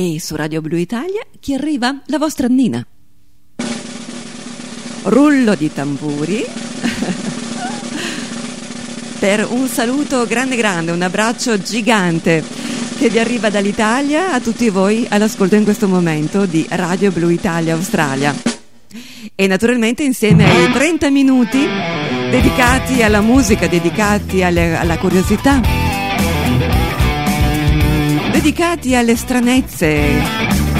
E su Radio Blu Italia chi arriva? La vostra Nina. Rullo di tamburi. per un saluto grande grande, un abbraccio gigante che vi arriva dall'Italia a tutti voi all'ascolto in questo momento di Radio Blu Italia Australia. E naturalmente insieme ai 30 minuti dedicati alla musica, dedicati alle, alla curiosità, dedicati alle stranezze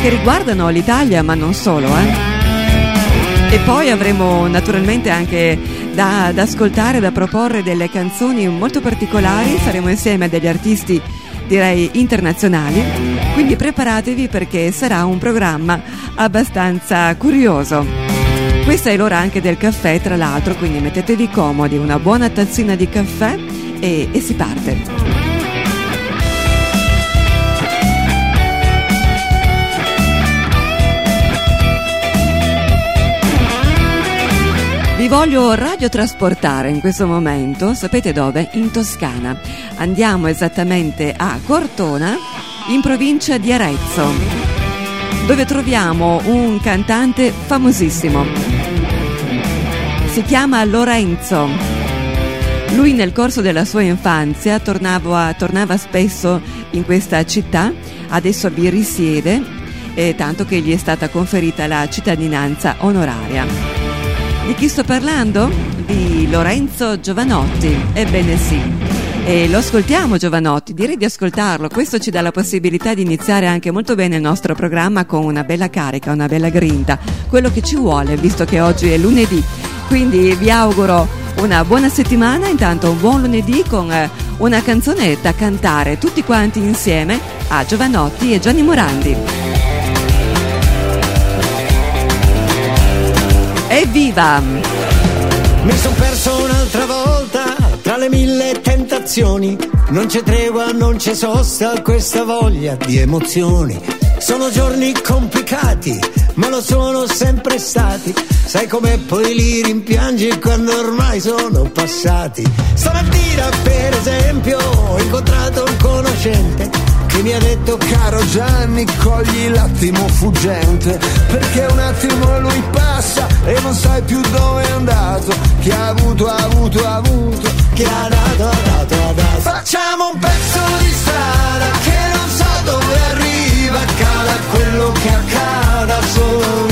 che riguardano l'Italia, ma non solo. Eh? E poi avremo naturalmente anche da, da ascoltare, da proporre delle canzoni molto particolari, saremo insieme a degli artisti direi internazionali, quindi preparatevi perché sarà un programma abbastanza curioso. Questa è l'ora anche del caffè, tra l'altro, quindi mettetevi comodi, una buona tazzina di caffè e, e si parte. Vi voglio radiotrasportare in questo momento, sapete dove? In Toscana. Andiamo esattamente a Cortona, in provincia di Arezzo, dove troviamo un cantante famosissimo. Si chiama Lorenzo. Lui nel corso della sua infanzia tornava, tornava spesso in questa città, adesso vi risiede, eh, tanto che gli è stata conferita la cittadinanza onoraria. Di chi sto parlando? Di Lorenzo Giovanotti. Ebbene sì. E lo ascoltiamo Giovanotti, direi di ascoltarlo, questo ci dà la possibilità di iniziare anche molto bene il nostro programma con una bella carica, una bella grinta, quello che ci vuole visto che oggi è lunedì. Quindi vi auguro una buona settimana, intanto un buon lunedì con eh, una canzone da cantare tutti quanti insieme a Giovanotti e Gianni Morandi. Evviva! Mi son perso un'altra volta tra le mille tentazioni. Non c'è tregua, non c'è sosta, questa voglia di emozioni. Sono giorni complicati, ma lo sono sempre stati. Sai com'è poi li rimpiangi quando ormai sono passati. Stamattina, per esempio, ho incontrato un conoscente che mi ha detto caro Gianni cogli l'attimo fuggente perché un attimo lui passa e non sai più dove è andato chi ha avuto ha avuto ha avuto chi ha dato ha dato ha dato. Facciamo un pezzo di strada che non so dove arriva accada quello che accada solo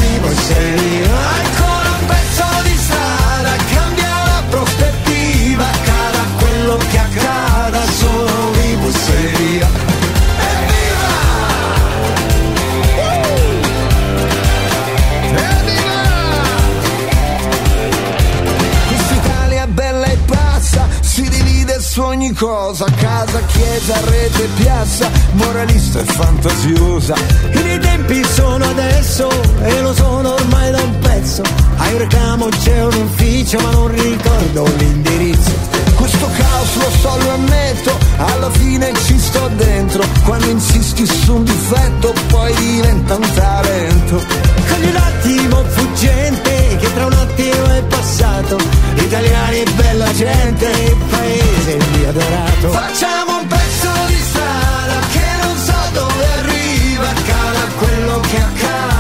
casa, chiesa, rete, piazza, moralista e fantasiosa. I miei tempi sono adesso e lo sono ormai da un pezzo. A un recamo c'è un ufficio ma non ricordo l'indirizzo. Questo caos lo so, lo ammetto, alla fine ci sto dentro. Quando insisti su un difetto poi diventa un talento. Cogli un attimo fuggente che tra un attimo è passato. Italiani e bella gente, il paese mi adorato. Facciamo un pezzo di strada che non so dove arriva, accada quello che accada,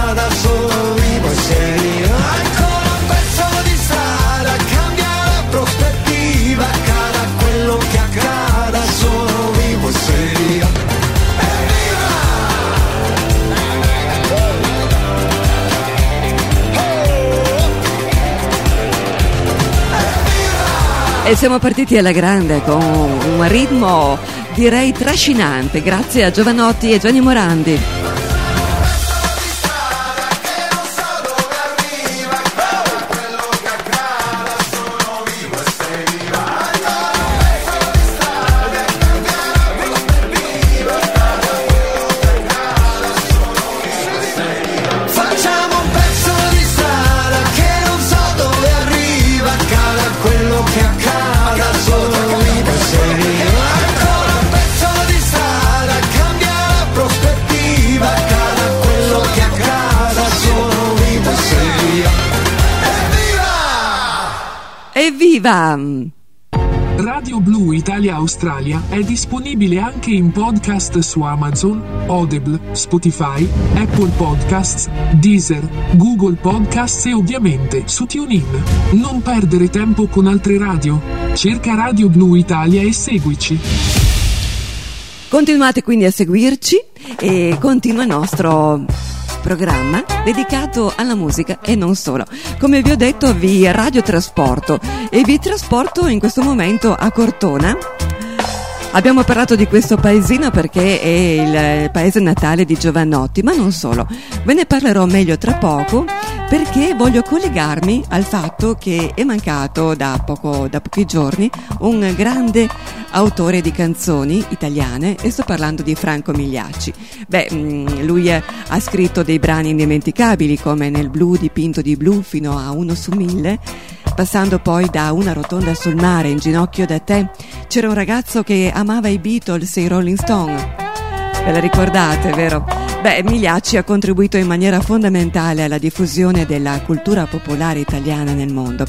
E siamo partiti alla grande con un ritmo direi trascinante, grazie a Giovanotti e Gianni Morandi. Evviva! Radio Blu Italia Australia è disponibile anche in podcast su Amazon, Audible, Spotify, Apple Podcasts, Deezer, Google Podcasts e ovviamente su TuneIn. Non perdere tempo con altre radio. Cerca Radio Blu Italia e seguici. Continuate quindi a seguirci e continua il nostro programma dedicato alla musica e non solo. Come vi ho detto vi radiotrasporto e vi trasporto in questo momento a Cortona. Abbiamo parlato di questo paesino perché è il paese natale di Giovannotti, ma non solo. Ve ne parlerò meglio tra poco perché voglio collegarmi al fatto che è mancato da, poco, da pochi giorni un grande autore di canzoni italiane e sto parlando di Franco Migliacci. Beh, mm, lui ha scritto dei brani indimenticabili come Nel blu dipinto di blu fino a Uno su mille, passando poi da Una rotonda sul mare in ginocchio da te. C'era un ragazzo che amava i Beatles e i Rolling Stone. Ve la ricordate, vero? Beh, Migliacci ha contribuito in maniera fondamentale alla diffusione della cultura popolare italiana nel mondo.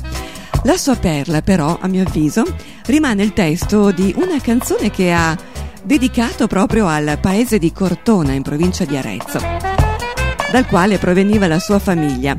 La sua perla, però, a mio avviso, rimane il testo di una canzone che ha dedicato proprio al paese di Cortona, in provincia di Arezzo, dal quale proveniva la sua famiglia.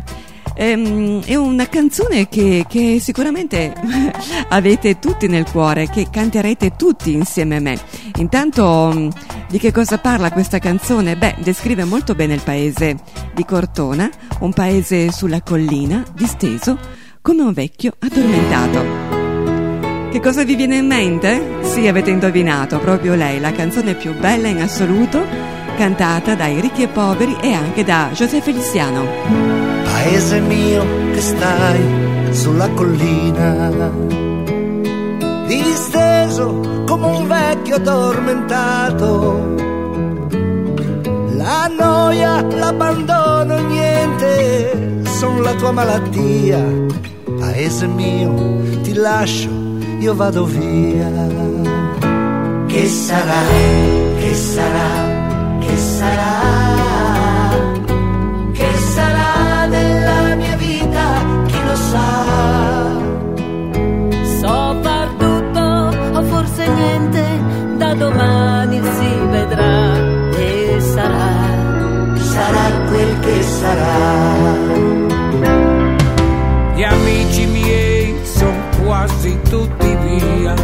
Ehm, è una canzone che, che sicuramente avete tutti nel cuore, che canterete tutti insieme a me. Intanto, mm, di che cosa parla questa canzone? Beh, descrive molto bene il paese di Cortona, un paese sulla collina, disteso come un vecchio addormentato. Che cosa vi viene in mente? Sì, avete indovinato, proprio lei, la canzone più bella in assoluto, cantata dai ricchi e poveri e anche da José Feliciano. Paese mio che stai sulla collina, disteso come un vecchio addormentato. La noia, l'abbandono, niente, sono la tua malattia. Paese mio, ti lascio, io vado via. Che sarà, che sarà, che sarà? Sa. So far tutto o forse niente, da domani si vedrà e sarà, sarà quel che sarà. Gli amici miei sono quasi tutti via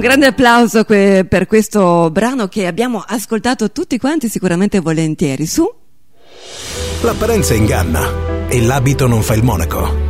Un grande applauso que- per questo brano che abbiamo ascoltato tutti quanti sicuramente volentieri. Su? L'apparenza inganna e l'abito non fa il monaco.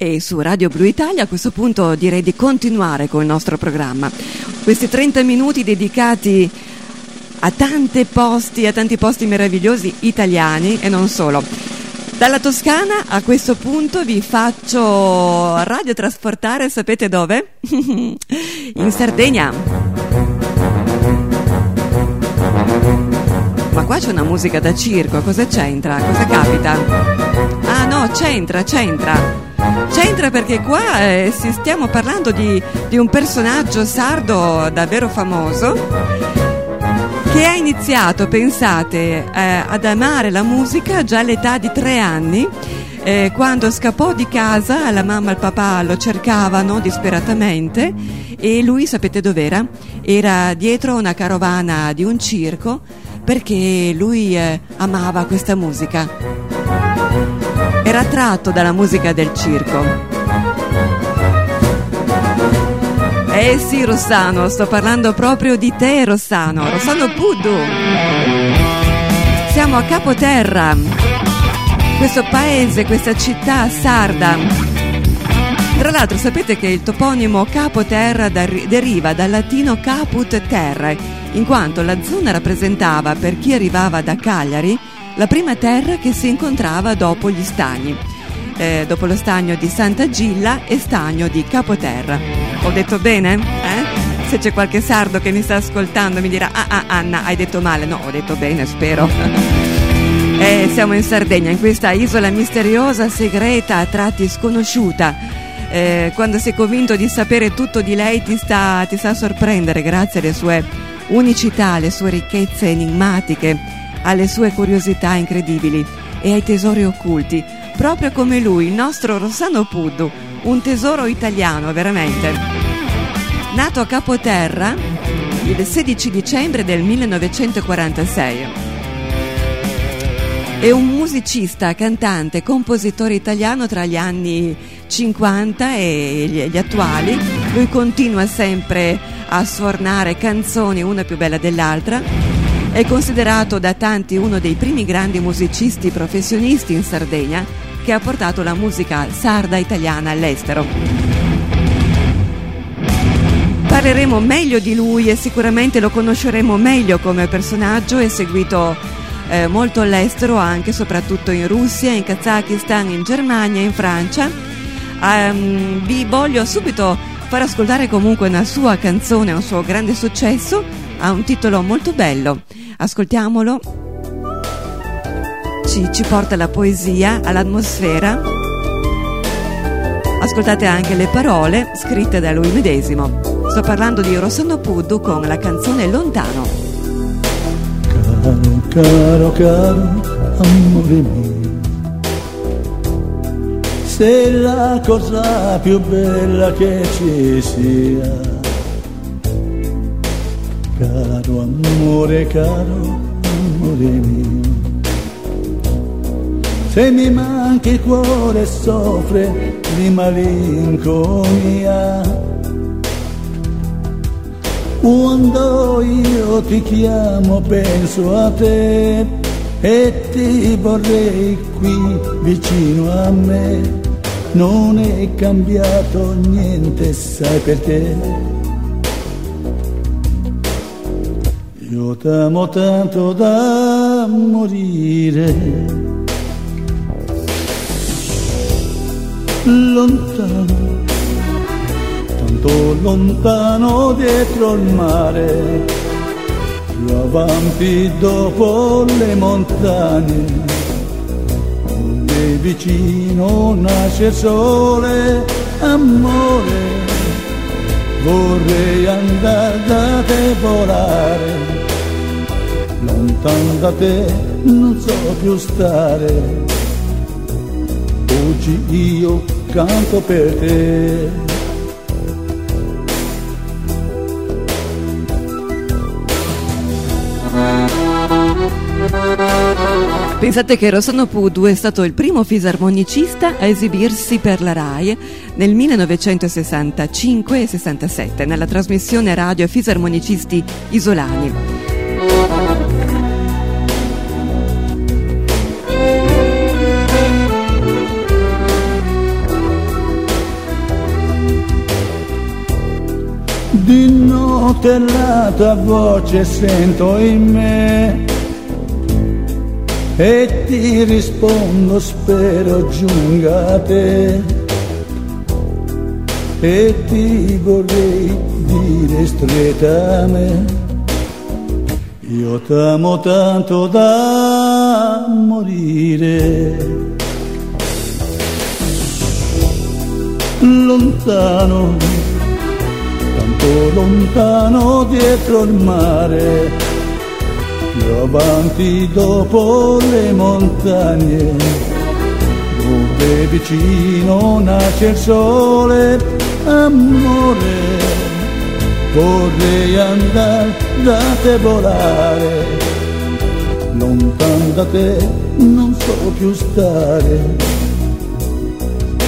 E su Radio Blu Italia a questo punto direi di continuare con il nostro programma. Questi 30 minuti dedicati a tanti posti, a tanti posti meravigliosi italiani e non solo. Dalla Toscana a questo punto vi faccio radiotrasportare, sapete dove? In Sardegna. Ma qua c'è una musica da circo, cosa c'entra? Cosa capita? Ah no, c'entra, c'entra. C'entra perché qua eh, stiamo parlando di, di un personaggio sardo davvero famoso che ha iniziato, pensate, eh, ad amare la musica già all'età di tre anni. eh, quando scappò di casa, la mamma e il papà lo cercavano disperatamente e lui sapete dov'era? Era dietro una carovana di un circo perché lui eh, amava questa musica. Era attratto dalla musica del circo. Eh sì, Rossano, sto parlando proprio di te, Rossano. Rossano Puddu. Siamo a Capoterra, questo paese, questa città sarda. Tra l'altro sapete che il toponimo Capoterra deriva dal latino caput terra, in quanto la zona rappresentava per chi arrivava da Cagliari la prima terra che si incontrava dopo gli stagni. Eh, dopo lo stagno di Santa Gilla e stagno di Capoterra. Ho detto bene? Eh? Se c'è qualche sardo che mi sta ascoltando mi dirà ah ah Anna hai detto male. No, ho detto bene, spero. Eh, siamo in Sardegna, in questa isola misteriosa, segreta, a tratti sconosciuta. Eh, quando sei convinto di sapere tutto di lei ti sta, ti sta sorprendere grazie alle sue unicità, alle sue ricchezze enigmatiche, alle sue curiosità incredibili e ai tesori occulti, proprio come lui, il nostro Rossano Puddu, un tesoro italiano veramente. Nato a Capoterra il 16 dicembre del 1946. È un musicista, cantante, compositore italiano tra gli anni 50 e gli, attuali. Lui continua sempre a suonare canzoni una più bella dell'altra. È considerato da tanti uno dei primi grandi musicisti professionisti in Sardegna che ha portato la musica sarda italiana all'estero. Parleremo meglio di lui e sicuramente lo conosceremo meglio come personaggio, è seguito eh, molto all'estero, anche soprattutto in Russia, in Kazakistan, in Germania, in Francia. Ehm, vi voglio subito far ascoltare comunque una sua canzone, un suo grande successo, ha un titolo molto bello. Ascoltiamolo. Ci, ci porta alla poesia, all'atmosfera. Ascoltate anche le parole scritte da lui medesimo. Sto parlando di Rossano Puddu con la canzone Lontano. Caro, caro, caro, amore mio, sei la cosa più bella che ci sia. Caro amore, caro amore mio, se mi manchi il cuore soffre di malinconia. Quando io ti chiamo penso a te e ti vorrei qui vicino a me. Non è cambiato niente, sai perché? Io tanto da morire. Lontano tanto lontano dietro il mare, più avanti dopo le montagne, dove vicino nasce il sole, amore, vorrei andare da te volare, lontano da te non so più stare, oggi io canto per te. Pensate che Rossano Pudu è stato il primo fisarmonicista a esibirsi per la RAI nel 1965 e 67 nella trasmissione radio Fisarmonicisti Isolani. La tua voce sento in me. E ti rispondo spero giunga a te. E ti vorrei dire stretta a me. Io t'amo tanto da morire. Lontano tanto lontano dietro il mare, più avanti dopo le montagne, dove vicino nasce il sole, amore, vorrei andare da te volare, lontano da te non so più stare,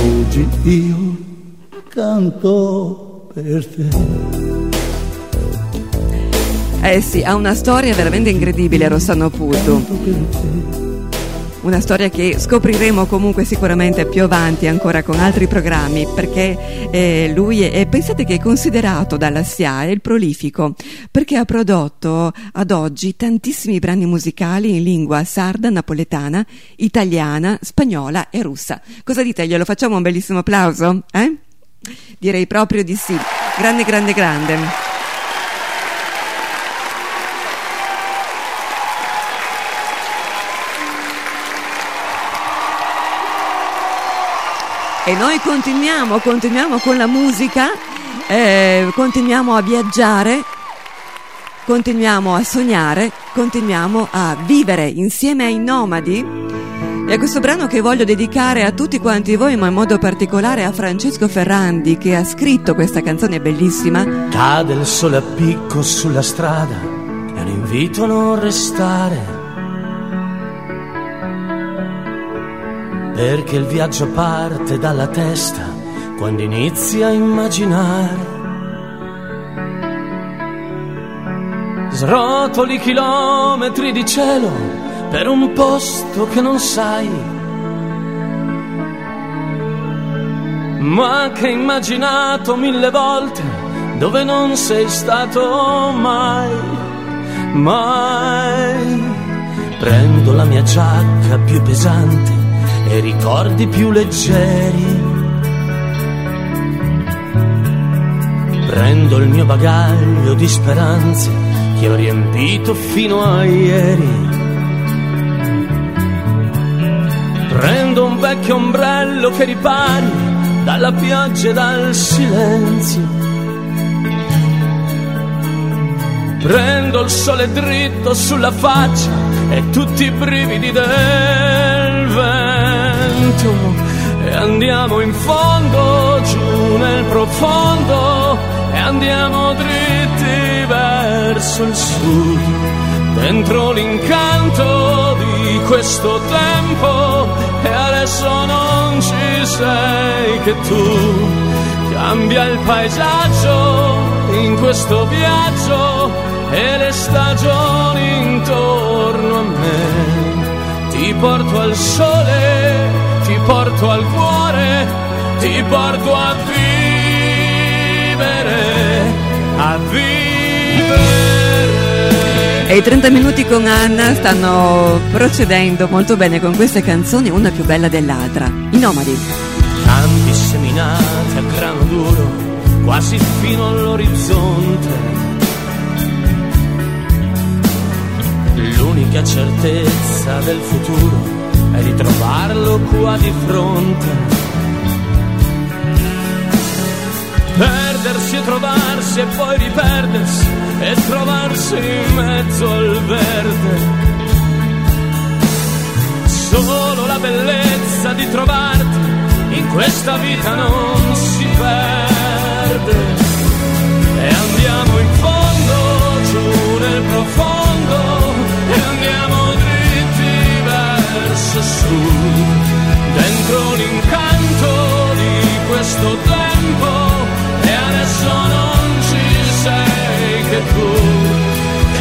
oggi io canto per te. Eh sì, ha una storia veramente incredibile Rossano Putu. Una storia che scopriremo comunque sicuramente più avanti ancora con altri programmi perché eh, lui è, pensate che è considerato dalla SIAE il prolifico perché ha prodotto ad oggi tantissimi brani musicali in lingua sarda, napoletana, italiana, spagnola e russa. Cosa dite? Glielo facciamo un bellissimo applauso? Eh? Direi proprio di sì. Grande, grande, grande. E noi continuiamo, continuiamo con la musica, eh, continuiamo a viaggiare, continuiamo a sognare, continuiamo a vivere insieme ai nomadi e a questo brano che voglio dedicare a tutti quanti voi, ma in modo particolare a Francesco Ferrandi che ha scritto questa canzone bellissima. Cade il sole a picco sulla strada, è un invito a non restare. Perché il viaggio parte dalla testa quando inizi a immaginare. Srotoli chilometri di cielo per un posto che non sai, ma che hai immaginato mille volte dove non sei stato mai, mai. Prendo la mia giacca più pesante e ricordi più leggeri. Prendo il mio bagaglio di speranze che ho riempito fino a ieri Prendo un vecchio ombrello che ripari dalla pioggia e dal silenzio. Prendo il sole dritto sulla faccia e tutti i brividi del vento. E andiamo in fondo, giù nel profondo, e andiamo dritti verso il sud dentro l'incanto di questo tempo e adesso non ci sei che tu cambia il paesaggio in questo viaggio e le stagioni intorno a me ti porto al sole porto al cuore ti porto a vivere a vivere e i 30 minuti con Anna stanno procedendo molto bene con queste canzoni, una più bella dell'altra. I nomadi. Campi seminati a grano duro, quasi fino all'orizzonte. L'unica certezza del futuro è ritrovarlo qua di fronte. Perdersi e trovarsi e poi riperdersi e trovarsi in mezzo al verde. Solo la bellezza di trovarti in questa vita non si perde. E andiamo in fondo, giù nel profondo, verso sud, dentro l'incanto di questo tempo, e adesso non ci sei che tu.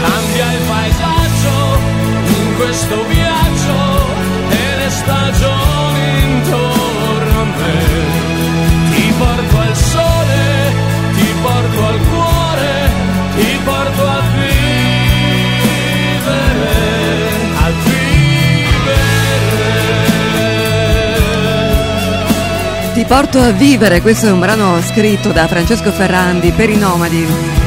Cambia il paesaggio in questo viaggio porto a vivere, questo è un brano scritto da Francesco Ferrandi per i nomadi.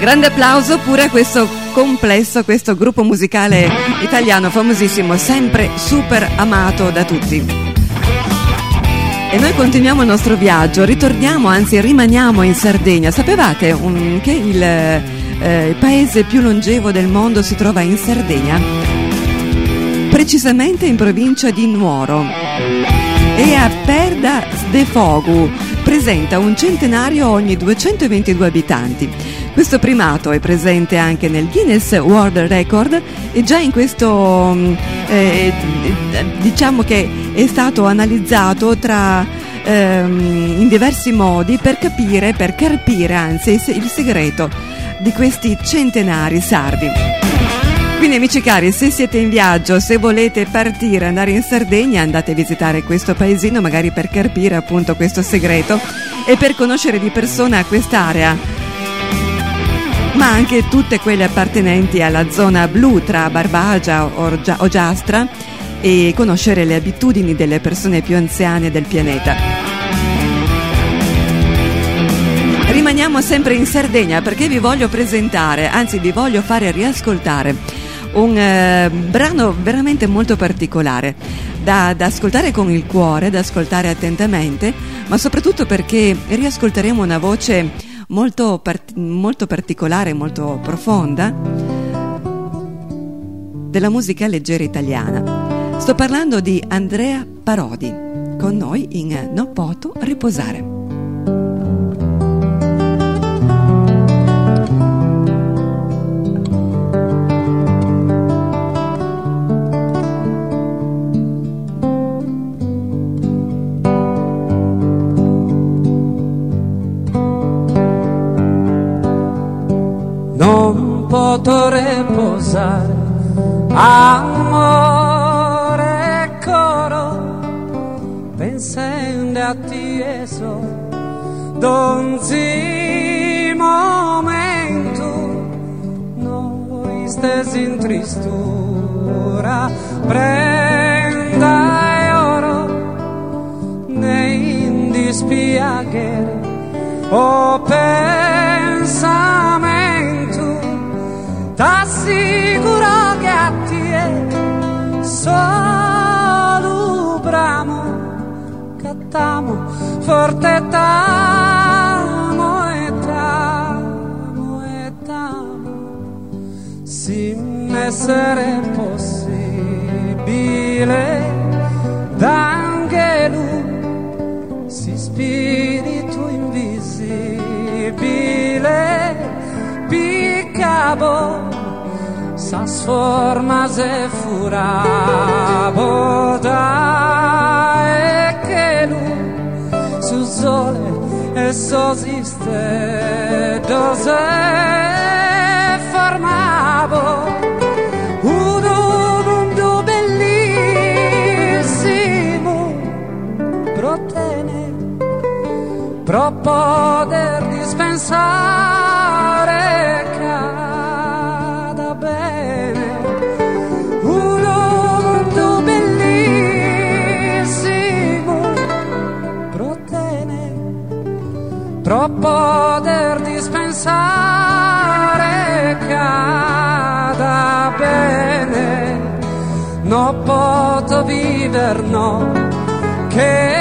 Grande applauso pure a questo complesso, a questo gruppo musicale italiano famosissimo, sempre super amato da tutti. E noi continuiamo il nostro viaggio, ritorniamo, anzi rimaniamo in Sardegna. Sapevate um, che il, eh, paese più longevo del mondo si trova in Sardegna? Precisamente in provincia di Nuoro. E a Perda de Fogu presenta un centenario ogni 222 abitanti. Questo primato è presente anche nel Guinness World Record e già in questo mm, eh, diciamo che è stato analizzato tra, ehm, in diversi modi per capire, per carpire anzi il segreto di questi centenari sardi. Quindi amici cari, se siete in viaggio, se volete partire, andare in Sardegna, andate a visitare questo paesino magari per carpire appunto questo segreto e per conoscere di persona quest'area ma anche tutte quelle appartenenti alla zona blu tra Barbagia o Giastra e conoscere le abitudini delle persone più anziane del pianeta. Rimaniamo sempre in Sardegna perché vi voglio presentare, anzi vi voglio fare riascoltare un eh, brano veramente molto particolare da, da, ascoltare con il cuore, da ascoltare attentamente, ma soprattutto perché riascolteremo una voce molto, part- molto particolare, molto profonda della musica leggera italiana. Sto parlando di Andrea Parodi, con noi in No Poto Riposare. Posso riposare, amore coro, pensando a te so, donzi momento, noi stessi in tristura, prenda e oro, nei dispiacere, o pensamento, t'assicuro che a te solo bramo cattamo forte tamo e tamo e tamo sin essere possibile d'angelo si spirito invisibile piccabo sasforma se furabo da e che lui su sole e sosiste dose formabo un mondo bellissimo. Protene pro poter dispensare no poto viver no che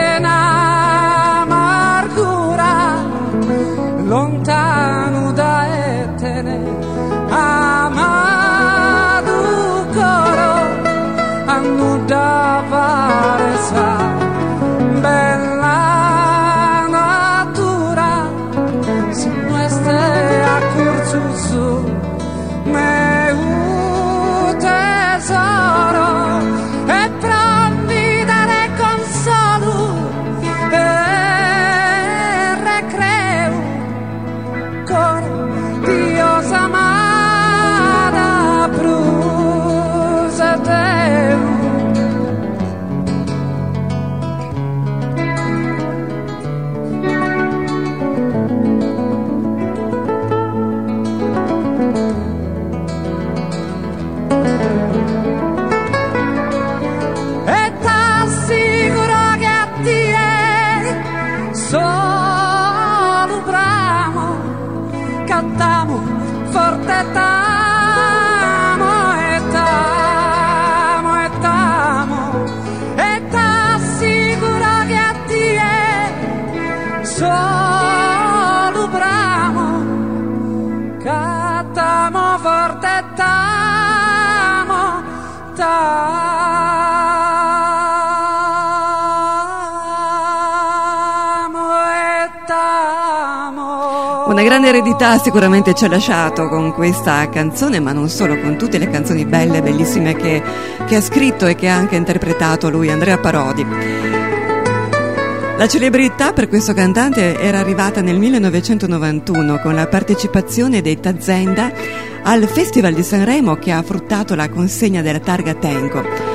Una grande eredità sicuramente ci ha lasciato con questa canzone, ma non solo, con tutte le canzoni belle, bellissime che, che ha scritto e che ha anche interpretato lui, Andrea Parodi. La celebrità per questo cantante era arrivata nel 1991 con la partecipazione dei Tazenda al Festival di Sanremo che ha fruttato la consegna della targa Tenco.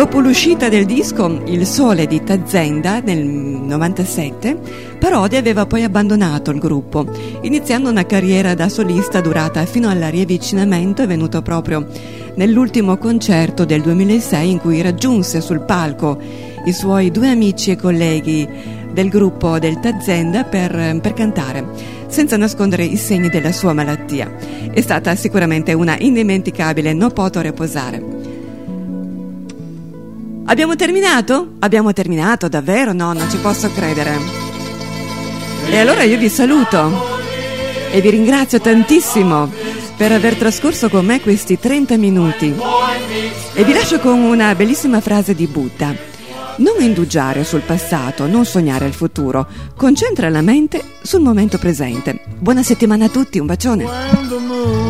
Dopo l'uscita del disco Il Sole di Tazenda nel 97, Parodi aveva poi abbandonato il gruppo, iniziando una carriera da solista durata fino al riavvicinamento avvenuto proprio nell'ultimo concerto del 2006 in cui raggiunse sul palco i suoi due amici e colleghi del gruppo del Tazenda per, per cantare, senza nascondere i segni della sua malattia. È stata sicuramente una indimenticabile No poto reposare. Abbiamo terminato? Abbiamo terminato, davvero? No, non ci posso credere. E allora io vi saluto e vi ringrazio tantissimo per aver trascorso con me questi 30 minuti. E vi lascio con una bellissima frase di Buddha. Non indugiare sul passato, non sognare il futuro, concentra la mente sul momento presente. Buona settimana a tutti, un bacione.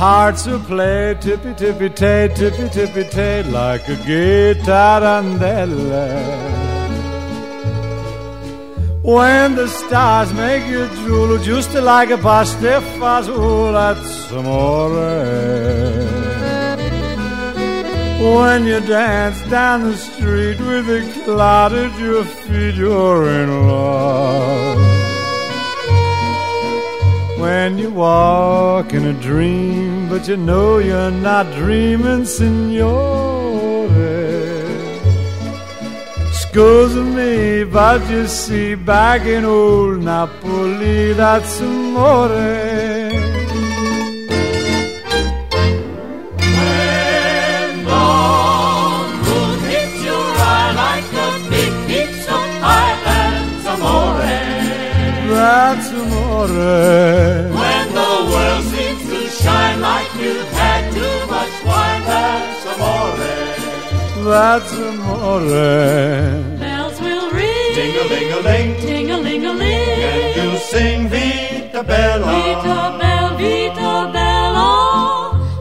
Hearts will play tippy tippy tay, tippy tippy tay, like a tarantella. When the stars make you drool, just like a pasta fazool, that's amore. When you dance down the street with a cloud at your feet, you're in love. When you walk in a dream, but you know you're not dreaming, signore. Scusa me, but you see, back in old Napoli, that's amore. When dawn hits your eye like a big beach on islands, amore. That's amore. That's amore. Bells will ring. Ding-a-ling-a-ling. Ting-a-ling-a-ling. And you'll sing Vita Bella. Vita Bella, Vita Bella.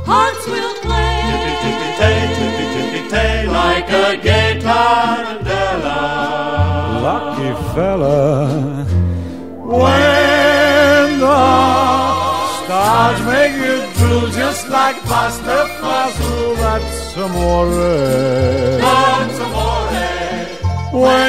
Hearts will play. Tippy-tippy-tay, tippy-tippy-tay, like a gay tarantella. Lucky fella. When the Stars make you drool just like pasta fasul. That's amore.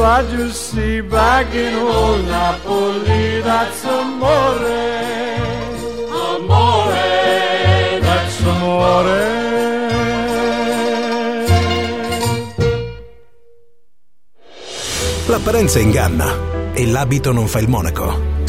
but you see, back in old Napoli, that's amore. Amore. That's amore. L'apparenza inganna e l'abito non fa il monaco.